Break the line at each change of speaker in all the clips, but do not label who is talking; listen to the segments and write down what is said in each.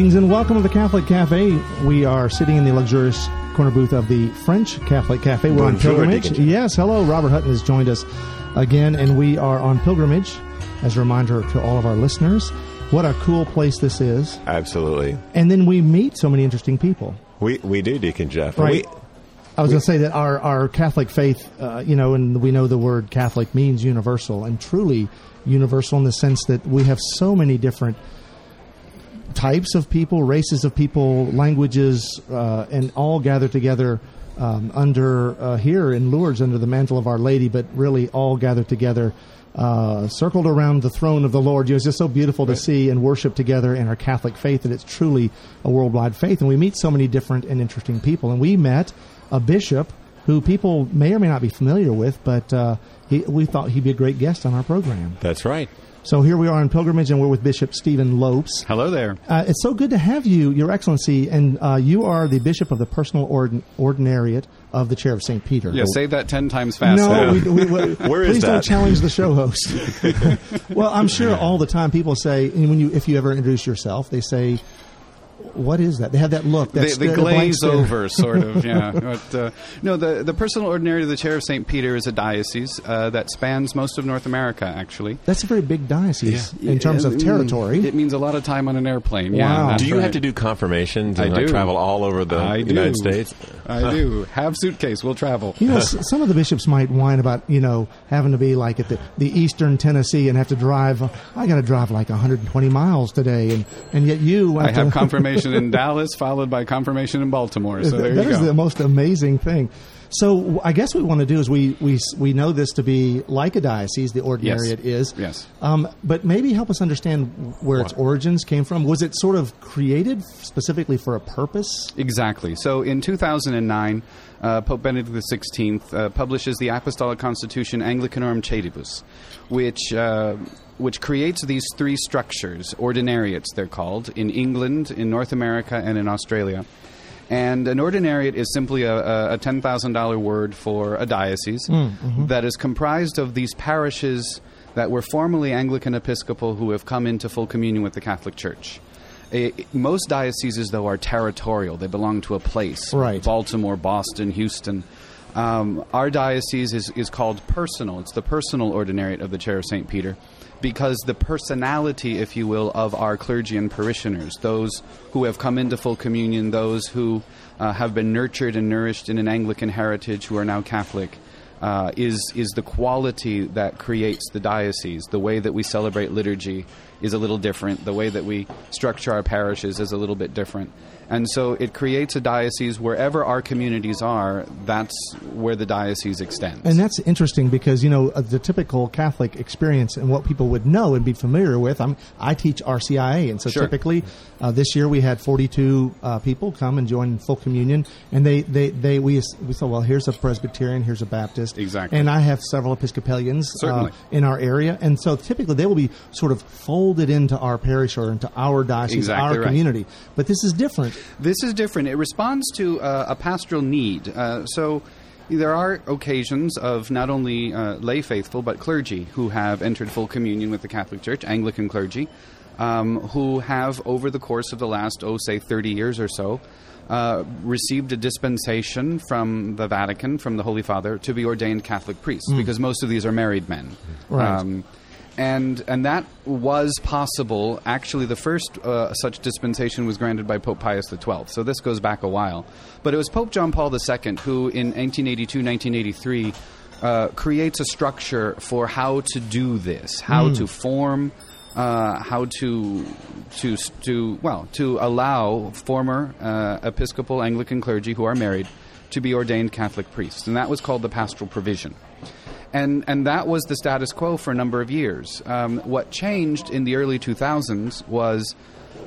Greetings and welcome to the Catholic Cafe. We are sitting in the luxurious corner booth of the French Catholic Cafe. We're on pilgrimage. Yes, hello. Robert Hutton has joined us again, and we are on pilgrimage. As a reminder to all of our listeners, what a cool place this is.
Absolutely.
And then we meet so many interesting people.
We we do, Deacon Jeff.
Right.
We,
I was going to say that our, our Catholic faith, uh, you know, and we know the word Catholic means universal, and truly universal in the sense that we have so many different types of people, races of people, languages, uh, and all gathered together um, under uh, here in Lourdes under the mantle of Our Lady, but really all gathered together. Uh, circled around the throne of the Lord. You know, It's just so beautiful to see and worship together in our Catholic faith that it's truly a worldwide faith. And we meet so many different and interesting people. And we met a bishop who people may or may not be familiar with, but uh, he, we thought he'd be a great guest on our program.
that's right.
So here we are on pilgrimage, and we're with Bishop Steven Lopes.
Hello there.
Uh, it's so good to have you, Your Excellency, and uh, you are the Bishop of the Personal Ordin- Ordinariate of the Chair of St. Peter.
Yeah, say that ten times fast.
No, we, we, we,
Where is
please don't challenge the show host. well, I'm sure all the time people say, and when you, if you ever introduce yourself, they say, "What is that?" They have that look, that
the,
stare-
the glaze over, sort of. Yeah. But, uh, no, the the personal ordinary of the chair of St. Peter is a diocese uh, that spans most of North America. Actually,
That's a very big diocese
Yeah.
in terms of
Mm,
territory.
It means a lot of time on an airplane.
Wow.
Yeah.
Do you
right.
have to do confirmations
I
and like,
do.
travel all over the
I
United
do.
States?
I do. Have suitcase. We'll travel.
You know, some of the bishops might whine about you know having to be like at the, the eastern Tennessee and have to drive. I got to drive like 120 miles today, and and yet you.
I have
to-
confirmation in Dallas, followed by confirmation in Baltimore. So there
That
you
is
go.
the most amazing thing. So I guess what we want to do is we, we we know this to be like a diocese, the ordinariate is.
Yes.
Um, but maybe help us understand where its origins came from. Was it sort of created specifically for a purpose?
Exactly. So in 2009, uh, Pope Benedict XVI uh, publishes the Apostolic Constitution Anglicanorum Coetibus, which uh, which creates these three structures, ordinariates they're called, in England, in North America, and in Australia. And an ordinariate is simply a, a, a $10,000 word for a diocese that is comprised of these parishes that were formerly Anglican Episcopal who have come into full communion with the Catholic Church. Eh, most dioceses, though, are territorial. They belong to a place.
Right.
Baltimore, Boston, Houston. Um, our diocese is, is called personal. It's the personal ordinariate of the Chair of St. Peter because the personality, if you will, of our clergy and parishioners, those who have come into full communion, those who uh, have been nurtured and nourished in an Anglican heritage who are now Catholic, uh, is is the quality that creates the diocese. The way that we celebrate liturgy is a little different. The way that we structure our parishes is a little bit different. And so it creates a diocese wherever our communities are. That's where the diocese extends.
And that's interesting because you know uh, the typical Catholic experience and what people would know and be familiar with. I'm, I teach RCIA, and so
Sure.
typically uh, this year we had 42 uh, people come and join full communion, and they they, they we we said, well, here's a Presbyterian, here's a Baptist,
Exactly.
and I have several Episcopalians uh, in our area, and so typically they will be sort of folded into our parish or into our diocese,
Exactly
our
right.
community. But this is different.
This is different. It responds to uh, a pastoral need. Uh, so there are occasions of not only uh, lay faithful but clergy who have entered full communion with the Catholic Church, Anglican clergy, um, who have over the course of the last, oh, say, 30 years or so. Uh, received a dispensation from the Vatican, from the Holy Father, to be ordained Catholic priests, because most of these are married men.
Right.
Um, and and that was possible. Actually, the first uh, such dispensation was granted by Pope Pius XII. So this goes back a while. But it was Pope John Paul II who, in 1982, 1983, uh, creates a structure for how to do this, how to form. Uh, how to to to well to allow former uh, Episcopal Anglican clergy who are married to be ordained Catholic priests, and that was called the pastoral provision and and that was the status quo for a number of years. Um, what changed in the early 2000s was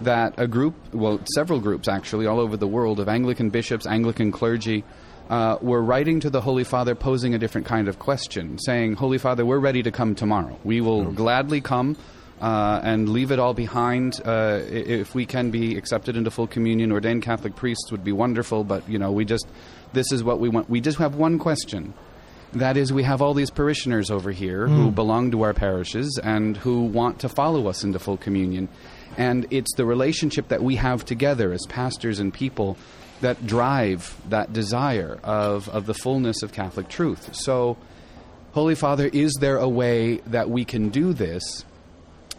that a group, well, several groups actually, all over the world of Anglican bishops, Anglican clergy, uh, were writing to the Holy Father posing a different kind of question, saying, Holy Father, we're ready to come tomorrow. We will gladly come. Uh, and leave it all behind. Uh, if we can be accepted into full communion, ordained Catholic priests would be wonderful. But you know, we just this is what we want. We just have one question. That is, we have all these parishioners over here who mm. belong to our parishes and who want to follow us into full communion. And it's the relationship that we have together as pastors and people that drive that desire of, of the fullness of Catholic truth. So, Holy Father, is there a way that we can do this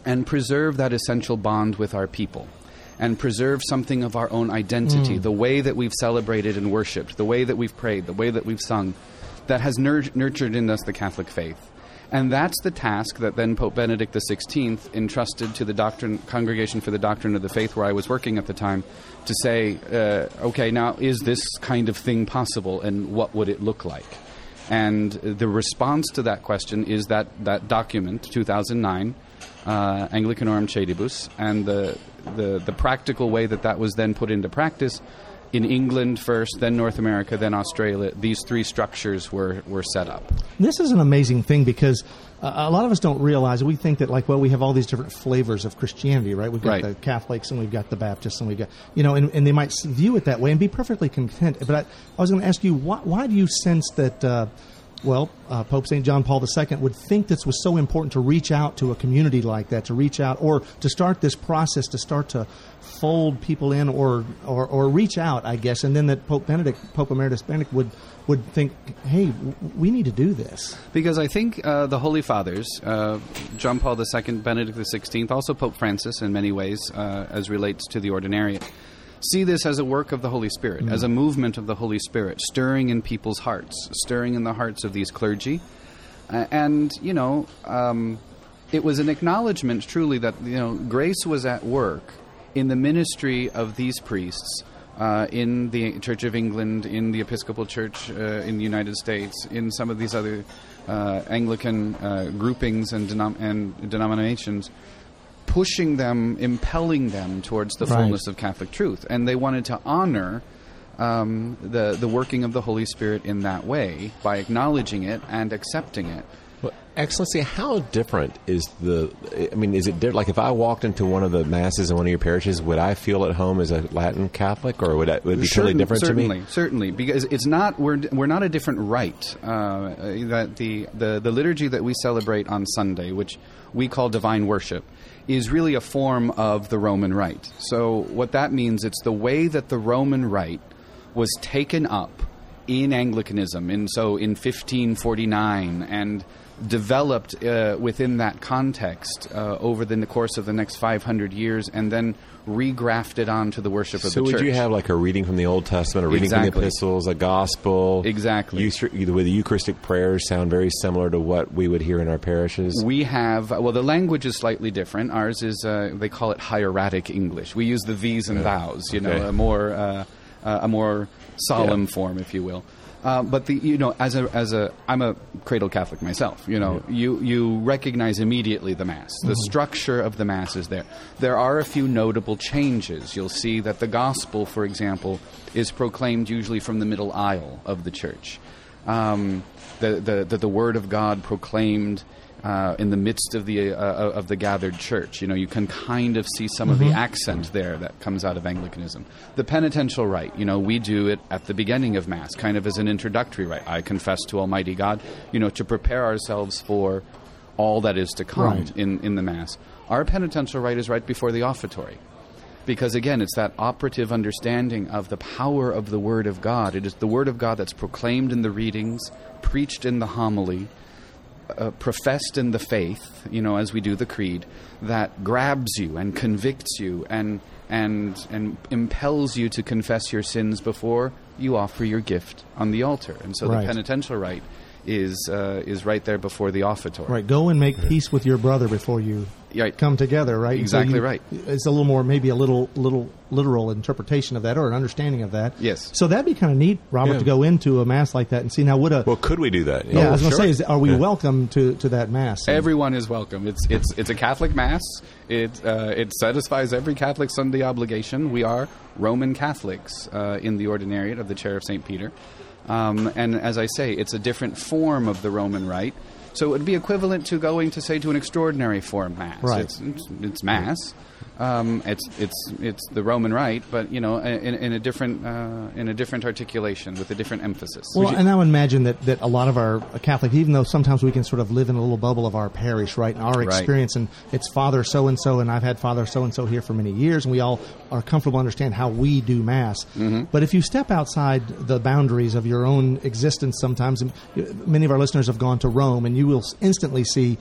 and preserve that essential bond with our people? And preserve something of our own identity, mm. the way that we've celebrated and worshiped, the way that we've prayed, the way that we've sung, that has nur- nurtured in us the Catholic faith. And that's the task that then Pope Benedict XVI entrusted to the doctrine, Congregation for the Doctrine of the Faith, where I was working at the time, to say, uh, okay, now is this kind of thing possible, and what would it look like? And the response to that question is that, that document, 2009, uh, Anglicanorum Coetibus, and the, the, the practical way that that was then put into practice in England first, then North America, then Australia, these three structures were, were set up.
This is an amazing thing because uh, a lot of us don't realize. We think that like, well, we have all these different flavors of Christianity, right? We've got
Right.
the Catholics and we've got the Baptists and we've got you know, and, and they might view it that way and be perfectly content. But I, I was going to ask you, why, why do you sense that? Uh, well, uh, Pope St. John Paul II would think this was so important to reach out to a community like that, to reach out or to start this process, to start to fold people in or, or, or reach out, I guess, and then that Pope Benedict, Pope Emeritus Benedict would, would think, hey, w- we need to do this.
Because I think uh, the Holy Fathers, uh, John Paul II, Benedict XVI, also Pope Francis in many ways, uh, as relates to the ordinariate, see this as a work of the Holy Spirit, as a movement of the Holy Spirit, stirring in people's hearts, stirring in the hearts of these clergy. And, you know, um, it was an acknowledgement truly that, you know, grace was at work in the ministry of these priests. Uh, in the Church of England, in the Episcopal Church uh, in the United States, in some of these other uh, Anglican uh, groupings and, denom- and denominations, pushing them, impelling them towards the
Right.
fullness of Catholic truth. And they wanted to honor um, the, the working of the Holy Spirit in that way by acknowledging it and accepting it.
Excellency, how different is the? I mean, is it di- like if I walked into one of the masses in one of your parishes, would I feel at home as a Latin Catholic, or would, I, would it be totally different
certainly,
to me?
Certainly, because it's not we're we're not a different rite. Uh, that the, the the liturgy that we celebrate on Sunday, which we call divine worship, is really a form of the Roman rite. So what that means, it's the way that the Roman rite was taken up in Anglicanism, and so in 1549, and developed uh, within that context uh, over the course of the next 500 years, and then regrafted onto the worship of
So
the
would
church.
you have like a reading from the Old Testament, a reading from the epistles, a gospel?
Exactly.
Euchar- With the Eucharistic prayers sound very similar to what we would hear in our parishes.
We have well, the language is slightly different. Ours is uh, they call it hieratic English. We use the these and thous, you know,
Okay.
a more uh, a more solemn
Yeah.
form, if you will. Uh, but the you know as a as a I'm a cradle Catholic myself. You know you you recognize immediately the mass. The structure of the mass is there. There are a few notable changes. You'll see that the gospel, for example, is proclaimed usually from the middle aisle of the church. Um, the, the, the the word of God proclaimed uh, in the midst of the uh, of the gathered church. You know, you can kind of see some of the accent there that comes out of Anglicanism. The penitential rite, you know, we do it at the beginning of Mass, kind of as an introductory rite. I confess to Almighty God, you know, to prepare ourselves for all that is to come
Right.
in, in the Mass. Our penitential rite is right before the offertory. Because again, it's that operative understanding of the power of the Word of God. It is the Word of God that's proclaimed in the readings, preached in the homily, uh, professed in the faith, you know, as we do the creed, that grabs you and convicts you and and and impels you to confess your sins before you offer your gift on the altar. And so
Right.
the penitential rite is uh, is right there before the offertory.
Right, go and make peace with your brother before you
Right.
come together. Right, And so
Exactly
you-
right.
It's a little more, maybe a little, little literal interpretation of that, or an understanding of that.
Yes.
So that'd be kind of neat, Robert,
Yeah.
to go into a mass like that and see now would a
well, could we do that?
yeah. I was going to say, is, are we
Yeah.
welcome to to that mass?
Everyone is welcome. It's it's it's a Catholic mass. It uh, it satisfies every Catholic Sunday obligation. We are Roman Catholics uh, in the ordinariate of the Chair of Saint Peter, Um, and as I say, it's a different form of the Roman Rite. So it would be equivalent to going to say to an extraordinary form mass.
Right.
It's, it's, it's mass. Um, it's it's it's the Roman Rite, but you know, in, in a different uh, in a different articulation with a different emphasis.
Well, and I would imagine that, that a lot of our Catholic, even though sometimes we can sort of live in a little bubble of our parish, right, and our
Right.
experience, and it's Father so and so, and I've had Father so and so here for many years, and we all are comfortable understand how we do Mass.
Mm-hmm.
But if you step outside the boundaries of your own existence, sometimes and many of our listeners have gone to Rome, and you will instantly see.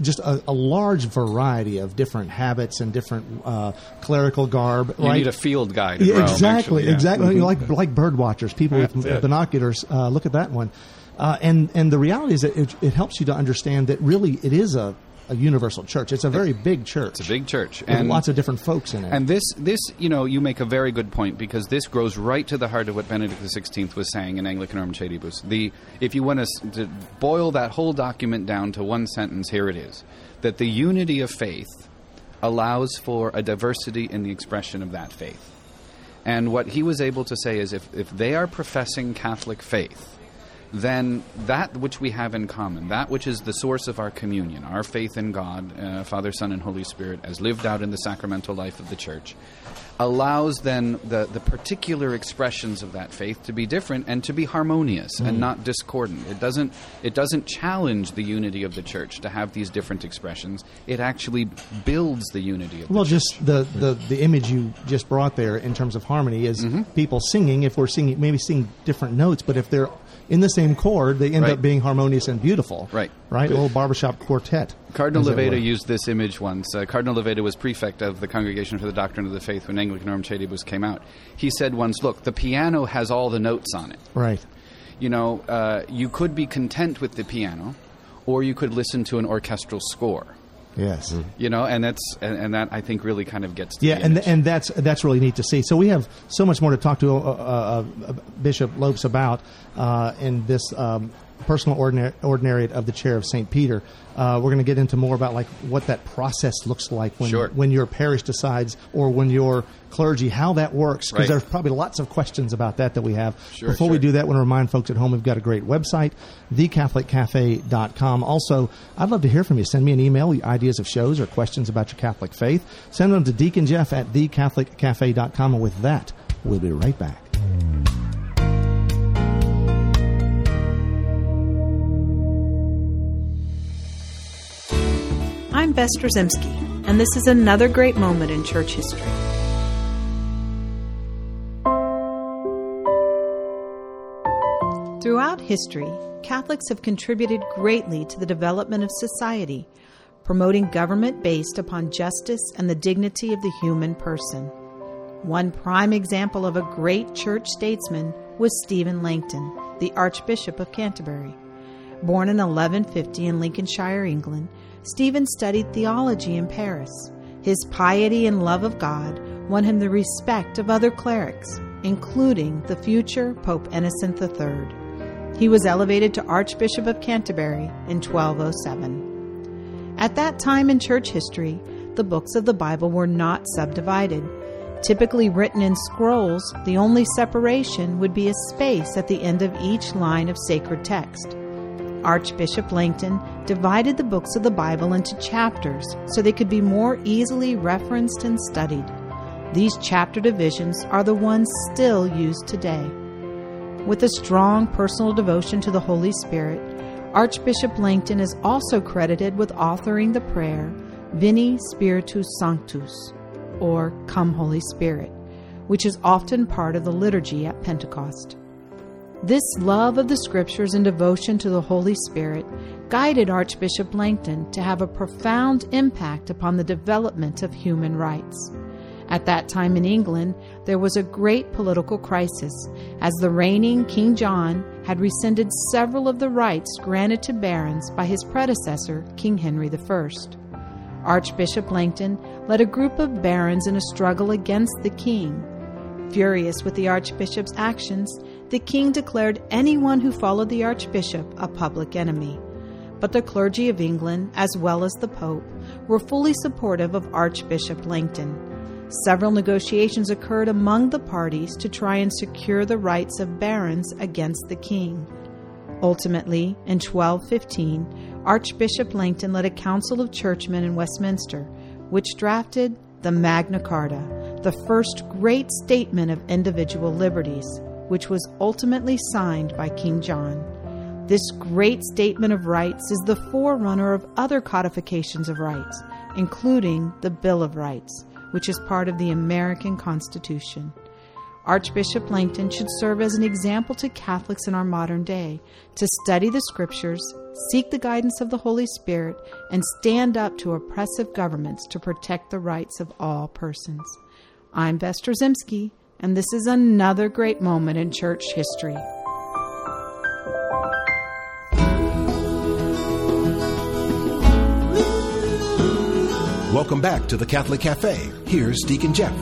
Just a, a large variety of different habits and different uh, clerical garb.
you
right?
need a field guide.
Yeah,
Rome,
exactly,
actually, yeah.
exactly. Like like bird watchers, people with
it.
binoculars. Uh, look at that one. Uh, and and the reality is that it, it helps you to understand that really it is a, a universal church. It's a very big church.
It's a big church,
with
and
lots of different folks in it.
And this, this, you know, you make a very good point because this grows right to the heart of what Benedict XVI was saying in Anglican Coetibus. The, if you want to, to boil that whole document down to one sentence, here it is: that the unity of faith allows for a diversity in the expression of that faith. And what he was able to say is, if, if they are professing Catholic faith, then that which we have in common, that which is the source of our communion, our faith in God, uh, Father, Son, and Holy Spirit, as lived out in the sacramental life of the Church, allows then the, the particular expressions of that faith to be different and to be harmonious and not discordant. It doesn't, it doesn't challenge the unity of the Church to have these different expressions. It actually builds the unity of
well,
the Church.
just the, the, the image you just brought there in terms of harmony is
Mm-hmm.
people singing. If we're singing, maybe sing different notes, but if they're in the same chord, they end
Right.
up being harmonious and beautiful.
Right.
Right. A little barbershop quartet.
Cardinal
as it Levada
used this image once. Uh, Cardinal Levada was prefect of the Congregation for the Doctrine of the Faith when Anglican Coetibus came out. He said once, "Look, the piano has all the notes on it.
Right.
You know, uh, you could be content with the piano, or you could listen to an orchestral score.
Yes.
You know, and that's and, and that I think really kind of gets to
Yeah,
the
and
image.
and that's that's really neat to see. So we have so much more to talk to uh, uh, uh, Bishop Lopes about uh, in this um, personal ordinary, ordinariate of the chair of St. Peter. Uh, we're going to get into more about like what that process looks like when
Sure.
when your parish decides or when your clergy how that works because
Right.
there's probably lots of questions about that that we have.
Sure,
Before we do that, I want to remind folks at home we've got a great website, thecatholiccafe.com. Also, I'd love to hear from you. Send me an email, ideas of shows or questions about your Catholic faith. Send them to Deacon Jeff at thecatholiccafe.com. And with that, we'll be right back.
I'm Bess Drzymski, and this is another great moment in church history. Throughout history, Catholics have contributed greatly to the development of society, promoting government based upon justice and the dignity of the human person. One prime example of a great church statesman was Stephen Langton, the Archbishop of Canterbury. Born in 1150 in Lincolnshire, England, Stephen studied theology in Paris. His piety and love of God won him the respect of other clerics, including the future Pope Innocent III. He was elevated to Archbishop of Canterbury in 1207. At that time in church history, the books of the Bible were not subdivided. Typically written in scrolls, the only separation would be a space at the end of each line of sacred text. Archbishop Langton divided the books of the Bible into chapters so they could be more easily referenced and studied. These chapter divisions are the ones still used today. With a strong personal devotion to the Holy Spirit, Archbishop Langton is also credited with authoring the prayer Veni Spiritus Sanctus, or Come Holy Spirit, which is often part of the liturgy at Pentecost. This love of the Scriptures and devotion to the Holy Spirit guided Archbishop Langton to have a profound impact upon the development of human rights. At that time in England, there was a great political crisis, as the reigning King John had rescinded several of the rights granted to barons by his predecessor, King Henry I. Archbishop Langton led a group of barons in a struggle against the king. Furious with the archbishop's actions, the king declared anyone who followed the archbishop a public enemy. But the clergy of England, as well as the pope, were fully supportive of Archbishop Langton. Several negotiations occurred among the parties to try and secure the rights of barons against the king. Ultimately, in 1215, Archbishop Langton led a council of churchmen in Westminster, which drafted the Magna Carta, the first great statement of individual liberties, which was ultimately signed by King John. This great statement of rights is the forerunner of other codifications of rights, including the Bill of Rights, which is part of the American Constitution. Archbishop Langton should serve as an example to Catholics in our modern day to study the scriptures, seek the guidance of the Holy Spirit, and stand up to oppressive governments to protect the rights of all persons. I'm Bess Drzymski, and this is another great moment in church history.
Welcome back to the Catholic Cafe. Here's Deacon Jeff.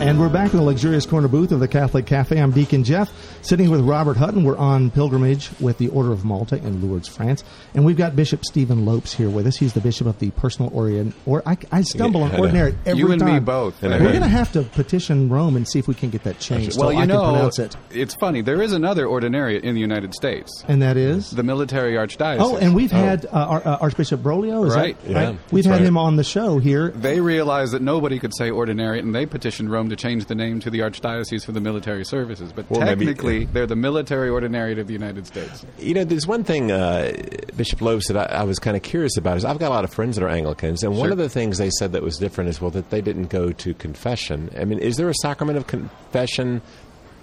And we're back in the luxurious corner booth of the Catholic Cafe. I'm Deacon Jeff, sitting with Robert Hutton. We're on pilgrimage with the Order of Malta in Lourdes, France. And we've got Bishop Steven Lopes here with us. He's the bishop of the personal orient. Or I, I stumble
Yeah,
on
I know.
ordinary every
You and
time.
me both.
And
We're going to have to petition Rome and see if we can get that changed.
Well,
so
you
I
know,
can pronounce it.
it's funny. There is another ordinariate in the United States,
And that is?
the military archdiocese.
Oh, and we've had uh, Ar- uh, Archbishop Broglio. Is
Right.
That,
Yeah,
We've
that's
had
right.
him on the show here.
They realized that nobody could say ordinariate, and they petitioned Rome to change the name to the Archdiocese for the Military Services. But
Well, maybe-
technically, they're the military ordinariate of the United States.
You know, there's one thing, uh, Bishop Lopes, that I, I was kind of curious about. Is I've got a lot of friends that are Anglicans, and one of the things they said that was different is well that they didn't go to confession. I mean, is there a sacrament of confession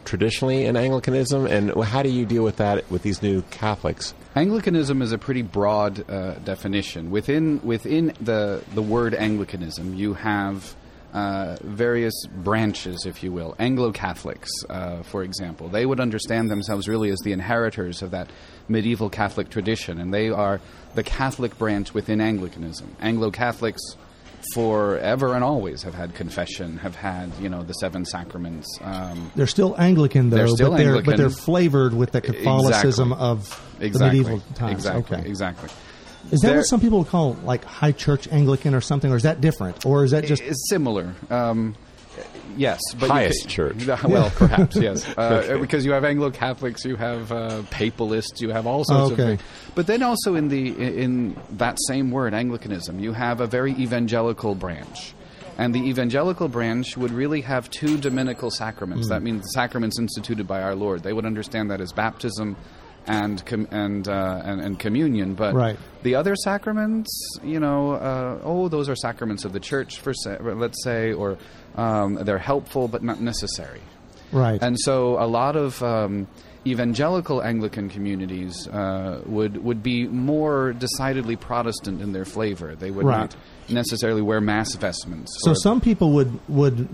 traditionally in Anglicanism, and how do you deal with that with these new Catholics?
Anglicanism is a pretty broad uh, definition. Within within the the word Anglicanism, you have uh, various branches, if you will. Anglo Catholics, uh, for example, they would understand themselves really as the inheritors of that medieval Catholic tradition, and they are the Catholic branch within Anglicanism. Anglo Catholics. Forever and always have had confession, have had you know the seven sacraments. Um,
They're still Anglican, though,
They're still
but, they're, but they're flavored with the Catholicism
Exactly.
of
exactly,
the medieval times.
Exactly,
okay.
exactly.
Is that
There-
what some people would call like high church Anglican or something, or is that different, or is that just
It's similar. Um, yes, but you
Highest
ca-
church.
Well, perhaps yes, uh, because you have Anglo Catholics, you have uh, Papalists, you have all sorts
Okay.
of. things. But then also in the in that same word Anglicanism, you have a very evangelical branch. And the evangelical branch would really have two dominical sacraments.
Hmm.
That means the sacraments instituted by our Lord. They would understand that as baptism and com- and, uh, and and communion. But
Right.
the other sacraments, you know, uh, oh, those are sacraments of the church, for sa- let's say, or um, they're helpful but not necessary.
right?
And so a lot of um, evangelical Anglican communities uh, would would be more decidedly Protestant in their flavor. They would
Right.
not necessarily wear mass vestments.
so some people would would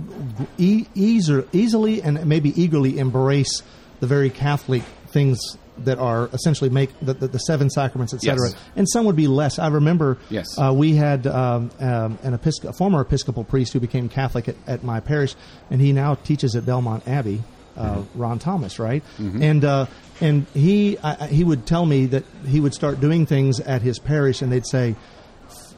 e- easer, easily and maybe eagerly embrace the very Catholic things that are essentially make the, the, the seven sacraments, etc.
Yes.
And some would be less. I remember
Yes.
uh, we had um, um, an Episc- a former Episcopal priest who became Catholic at, at my parish, and he now teaches at Belmont Abbey. Uh, Ron Thomas, right? And uh, and he I- he would tell me that he would start doing things at his parish, and they'd say,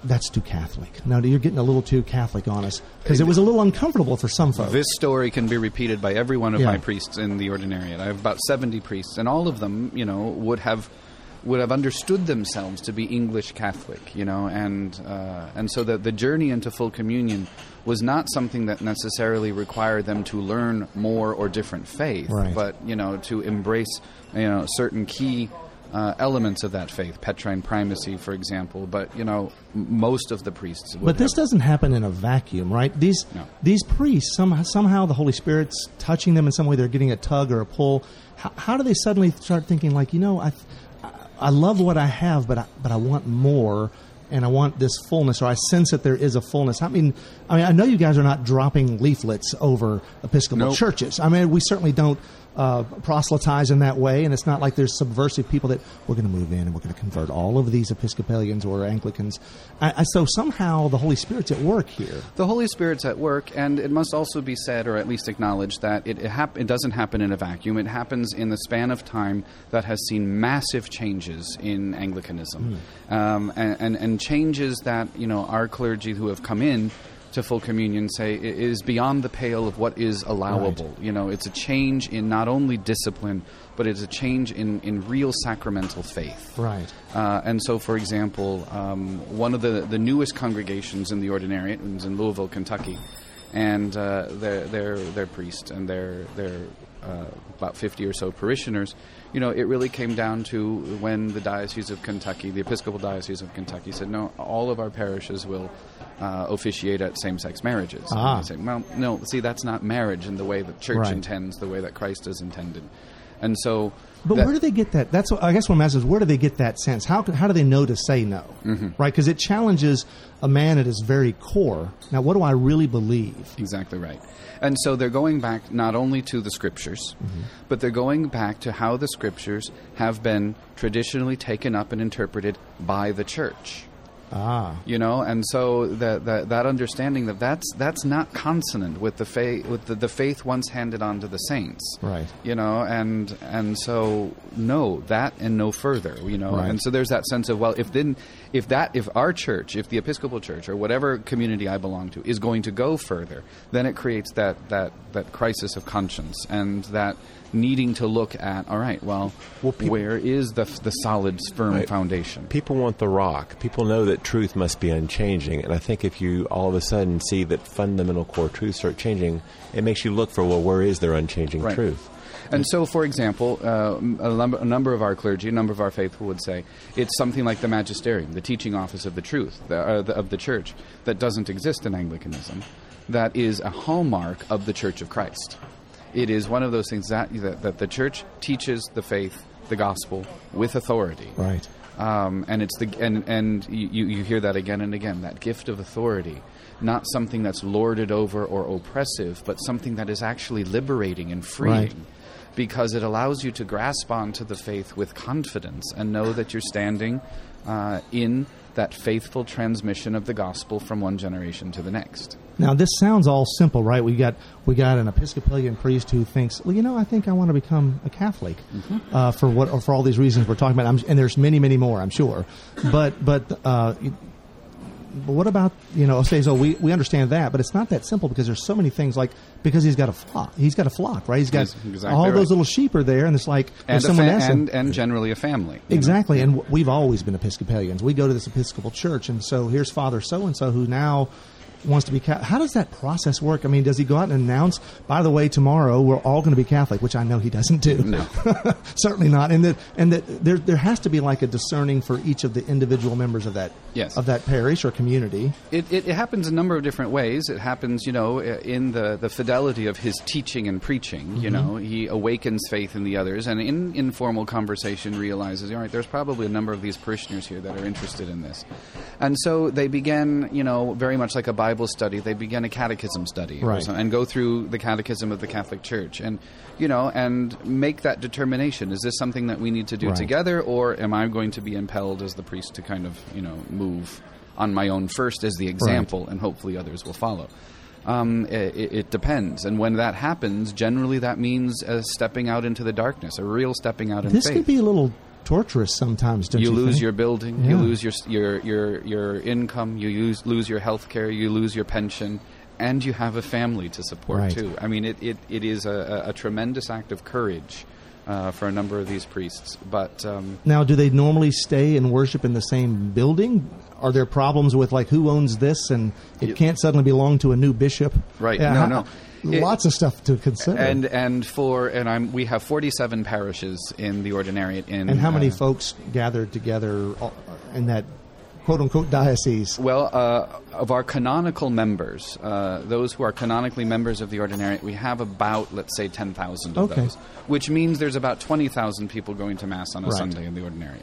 "That's too Catholic." No, you're getting a little too Catholic on us because it was a little uncomfortable for some folks.
This story can be repeated by every one of
Yeah.
my priests in the ordinariate. I have about seventy priests, and all of them, you know, would have would have understood themselves to be English Catholic, you know, and uh, and so that the journey into full communion was not something that necessarily required them to learn more or different faith,
Right.
but you know, to embrace you know certain key. Uh, elements of that faith, Petrine primacy, for example, but you know most of the priests. Would
But this
have-
doesn't happen in a vacuum, right? These
No.
these priests somehow, somehow the Holy Spirit's touching them in some way. They're getting a tug or a pull. How, how do they suddenly start thinking like, you know, I I love what I have, but I, but I want more, and I want this fullness, or I sense that there is a fullness. I mean, I mean, I know you guys are not dropping leaflets over Episcopal
Nope.
churches. I mean, we certainly don't. Uh, proselytize in that way, and it's not like there's subversive people that we're going to move in and we're going to convert all of these Episcopalians or Anglicans. I, I, so somehow the Holy Spirit's at work here.
The Holy Spirit's at work, and it must also be said, or at least acknowledged, that it, it, hap- it doesn't happen in a vacuum. It happens in the span of time that has seen massive changes in Anglicanism, um, and, and, and changes that you know our clergy who have come in to full communion say is beyond the pale of what is allowable. You know, it's a change in not only discipline, but it's a change in, in real sacramental faith.
Right.
Uh, and so, for example, um, one of the, the newest congregations in the Ordinariate was in Louisville, Kentucky, and uh, their their their priest and their their uh, about fifty or so parishioners. You know, it really came down to when the Diocese of Kentucky, the Episcopal Diocese of Kentucky, said, "No, all of our parishes will uh, officiate at same-sex marriages." And
Ah.
they say, "Well, no, see, that's not marriage in the way that Church
Right.
intends, the way that Christ has intended." And so,
But
that-
where do they get that? That's what, I guess what I'm asking is where do they get that sense? How how do they know to say no?
Mm-hmm.
Right? Because it challenges a man at his very core. Now, what do I really believe?
Exactly right. And so they're going back not only to the scriptures,
Mm-hmm.
but they're going back to how the scriptures have been traditionally taken up and interpreted by the church.
Ah,
You know, and so that that, that understanding that that's that's not consonant with the faith with the, the faith once handed on to the saints,
Right.
You know, and and so no that and no further, you know,
Right.
and so there's that sense of well, if then if that if our church, if the Episcopal Church or whatever community I belong to is going to go further, then it creates that that that crisis of conscience and that needing to look at all right, well,
Well, people-
where is the the solid firm
Right.
foundation?
People want the rock. People know that truth must be unchanging. And I think if you all of a sudden see that fundamental core truths start changing, it makes you look for, well, where is their unchanging
Right.
truth?
And so, for example, uh, a, number, a number of our clergy, a number of our faithful would say it's something like the magisterium, the teaching office of the truth, the, uh, the, of the church, that doesn't exist in Anglicanism, that is a hallmark of the Church of Christ. It is one of those things that, that, that the church teaches the faith, the gospel, with authority.
right.
Um, and it's the and and you, you hear that again and again that gift of authority, not something that's lorded over or oppressive, but something that is actually liberating and freeing,
Right.
because it allows you to grasp onto the faith with confidence and know that you're standing uh, in that faithful transmission of the gospel from one generation to the next.
Now this sounds all simple, right? We got we got an Episcopalian priest who thinks, well, you know, I think I want to become a Catholic
Mm-hmm.
uh, for what or for all these reasons we're talking about. I'm, and there's many, many more, I'm sure. But but uh, but what about you know? So we we understand that, but it's not that simple because there's so many things like because he's got a flock, he's got a flock, right? He's got
exactly
all
right.
those little sheep are there, and it's like
And,
someone
fa-
asks
and, and generally a family. you know?
Exactly, and w- we've always been Episcopalians. We go to this Episcopal church, and so here's Father so and so who now wants to be. Ca- How does that process work? I mean, does he go out and announce, by the way, tomorrow we're all going to be Catholic, which I know he doesn't do.
No.
certainly not. And that and that there there has to be like a discerning for each of the individual members of that
Yes.
of that parish or community.
It, it, it happens a number of different ways. It happens, you know, in the, the fidelity of his teaching and preaching. You mm-hmm. know, he awakens faith in the others, and in informal conversation realizes, all right, there's probably a number of these parishioners here that are interested in this, and so they begin, you know, very much like a Bible study. They begin a catechism study,
Right.
and go through the catechism of the Catholic Church, and you know, and make that determination: is this something that we need to do
Right.
together, or am I going to be impelled as the priest to kind of, you know, move on my own first as the example, and hopefully others will follow. Um, it, it depends, and when that happens, generally that means stepping out into the darkness, a real stepping out in
This
faith.
can be a little torturous sometimes. Don't you,
you lose
think?
your building, you lose your your your your income, you use, lose your health care, you lose your pension, and you have a family to support
Right.
too. I mean, it, it, it is a, a a tremendous act of courage uh, for a number of these priests, but. Um,
Now, do they normally stay and worship in the same building? Are there problems with like who owns this and it
You-
can't suddenly belong to a new bishop?
Right,
Yeah,
no,
how-
no.
Lots of stuff to consider.
and and for and I'm we have 47 parishes in the ordinariate in
And how many
uh,
folks gathered together uh, in that quote unquote diocese?
well uh, of our canonical members uh, those who are canonically members of the ordinariate we have about let's say 10,000 of
Okay.
those which means there's about 20,000 people going to mass on a
Right.
Sunday in the ordinariate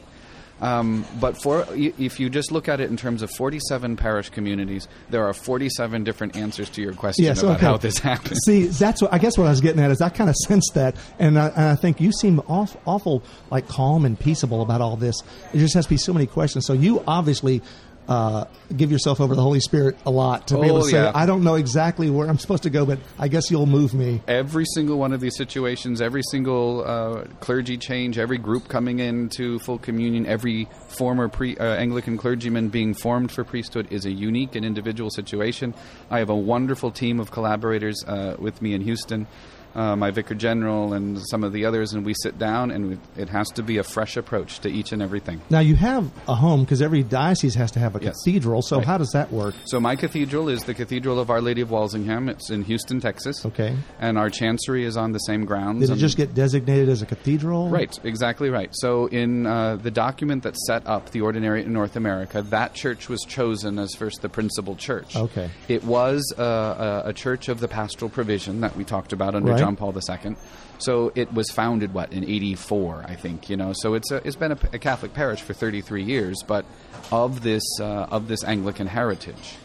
um, but for if you just look at it in terms of 47 parish communities, there are 47 different answers to your question
Yes,
about
okay.
how this happens.
See, that's what I guess what I was getting at is I kind of sense that, and I, and I think you seem off, awful like calm and peaceable about all this. It just has to be so many questions. So you obviously uh, give yourself over to the Holy Spirit a lot to be able
Oh,
to say,
yeah.
I don't know exactly where I'm supposed to go, but I guess you'll move me.
every single one of these situations, every single uh, clergy change, every group coming into full communion, every former pre- uh, Anglican clergyman being formed for priesthood is a unique and individual situation. I have a wonderful team of collaborators uh, with me in Houston. Uh, my vicar general and some of the others, and we sit down, and we, it has to be a fresh approach to each and everything.
Now, you have a home because every diocese has to have a
Yes.
cathedral. So,
Right.
how does that work?
So my cathedral is the Cathedral of Our Lady of Walsingham. It's in Houston, Texas.
Okay.
And our chancery is on the same grounds.
Did it just get designated as a cathedral?
Right, exactly right. So, in uh, the document that set up the Ordinariate in North America, that church was chosen as first the principal church.
Okay.
It was uh, a, a church of the pastoral provision that we talked about under
Right.
John Paul II. So it was founded what in '84, I think. You know, so it's a, it's been a, a Catholic parish for 33 years, but of this uh, of this Anglican heritage.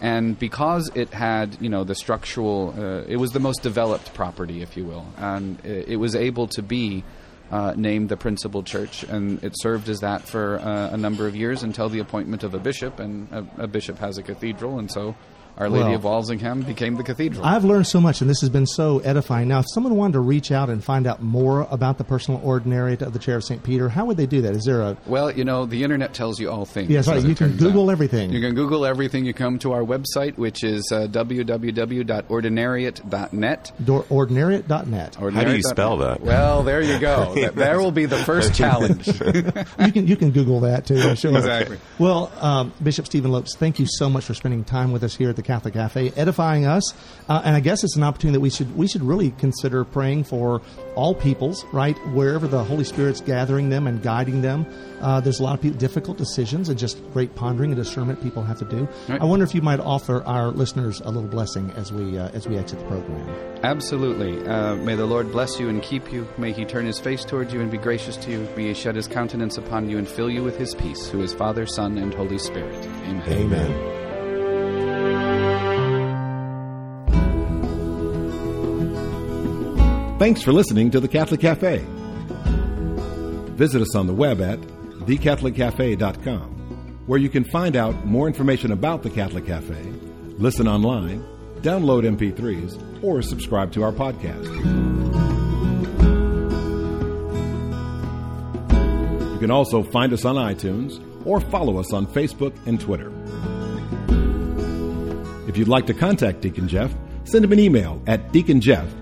And because it had, you know, the structural, uh, it was the most developed property, if you will, and it, it was able to be uh, named the principal church, and it served as that for uh, a number of years until the appointment of a bishop, and a, a bishop has a cathedral, and so Our Lady
Well-
of Walsingham became the cathedral.
I've learned so much, and this has been so edifying. Now, if someone wanted to reach out and find out more about the personal ordinariate of the Chair of St. Peter, how would they do that? Is there a
Well, you know, the internet tells you all things.
Yes, right. You can Google
out.
everything.
You can Google everything. You come to our website, which is uh, www.ordinariate.net.
door, ordinariate.net?
How do you spell that?
Well, there you go. That- there will be the first challenge.
you can you can Google that too. I'm sure.
Exactly.
Well, um, Bishop Steven Lopes, thank you so much for spending time with us here at the Catholic Cafe, edifying us. Uh, and I guess it's an opportunity that we should we should really consider praying for all peoples, right? Wherever the Holy Spirit's gathering them and guiding them. Uh, there's a lot of people, difficult decisions and just great pondering and discernment people have to do.
Right.
I wonder if you might offer our listeners a little blessing as we uh, as we exit the program.
Absolutely. Uh, may the Lord bless you and keep you. May he turn his face towards you and be gracious to you. May he shed his countenance upon you and fill you with his peace, who is Father, Son, and Holy Spirit. Amen.
Amen.
Thanks for listening to the Catholic Cafe. Visit us on the web at thecatholiccafe.com, where you can find out more information about the Catholic Cafe, listen online, download MP3s, or subscribe to our podcast. You can also find us on iTunes or follow us on Facebook and Twitter. If you'd like to contact Deacon Jeff, send him an email at deaconjeff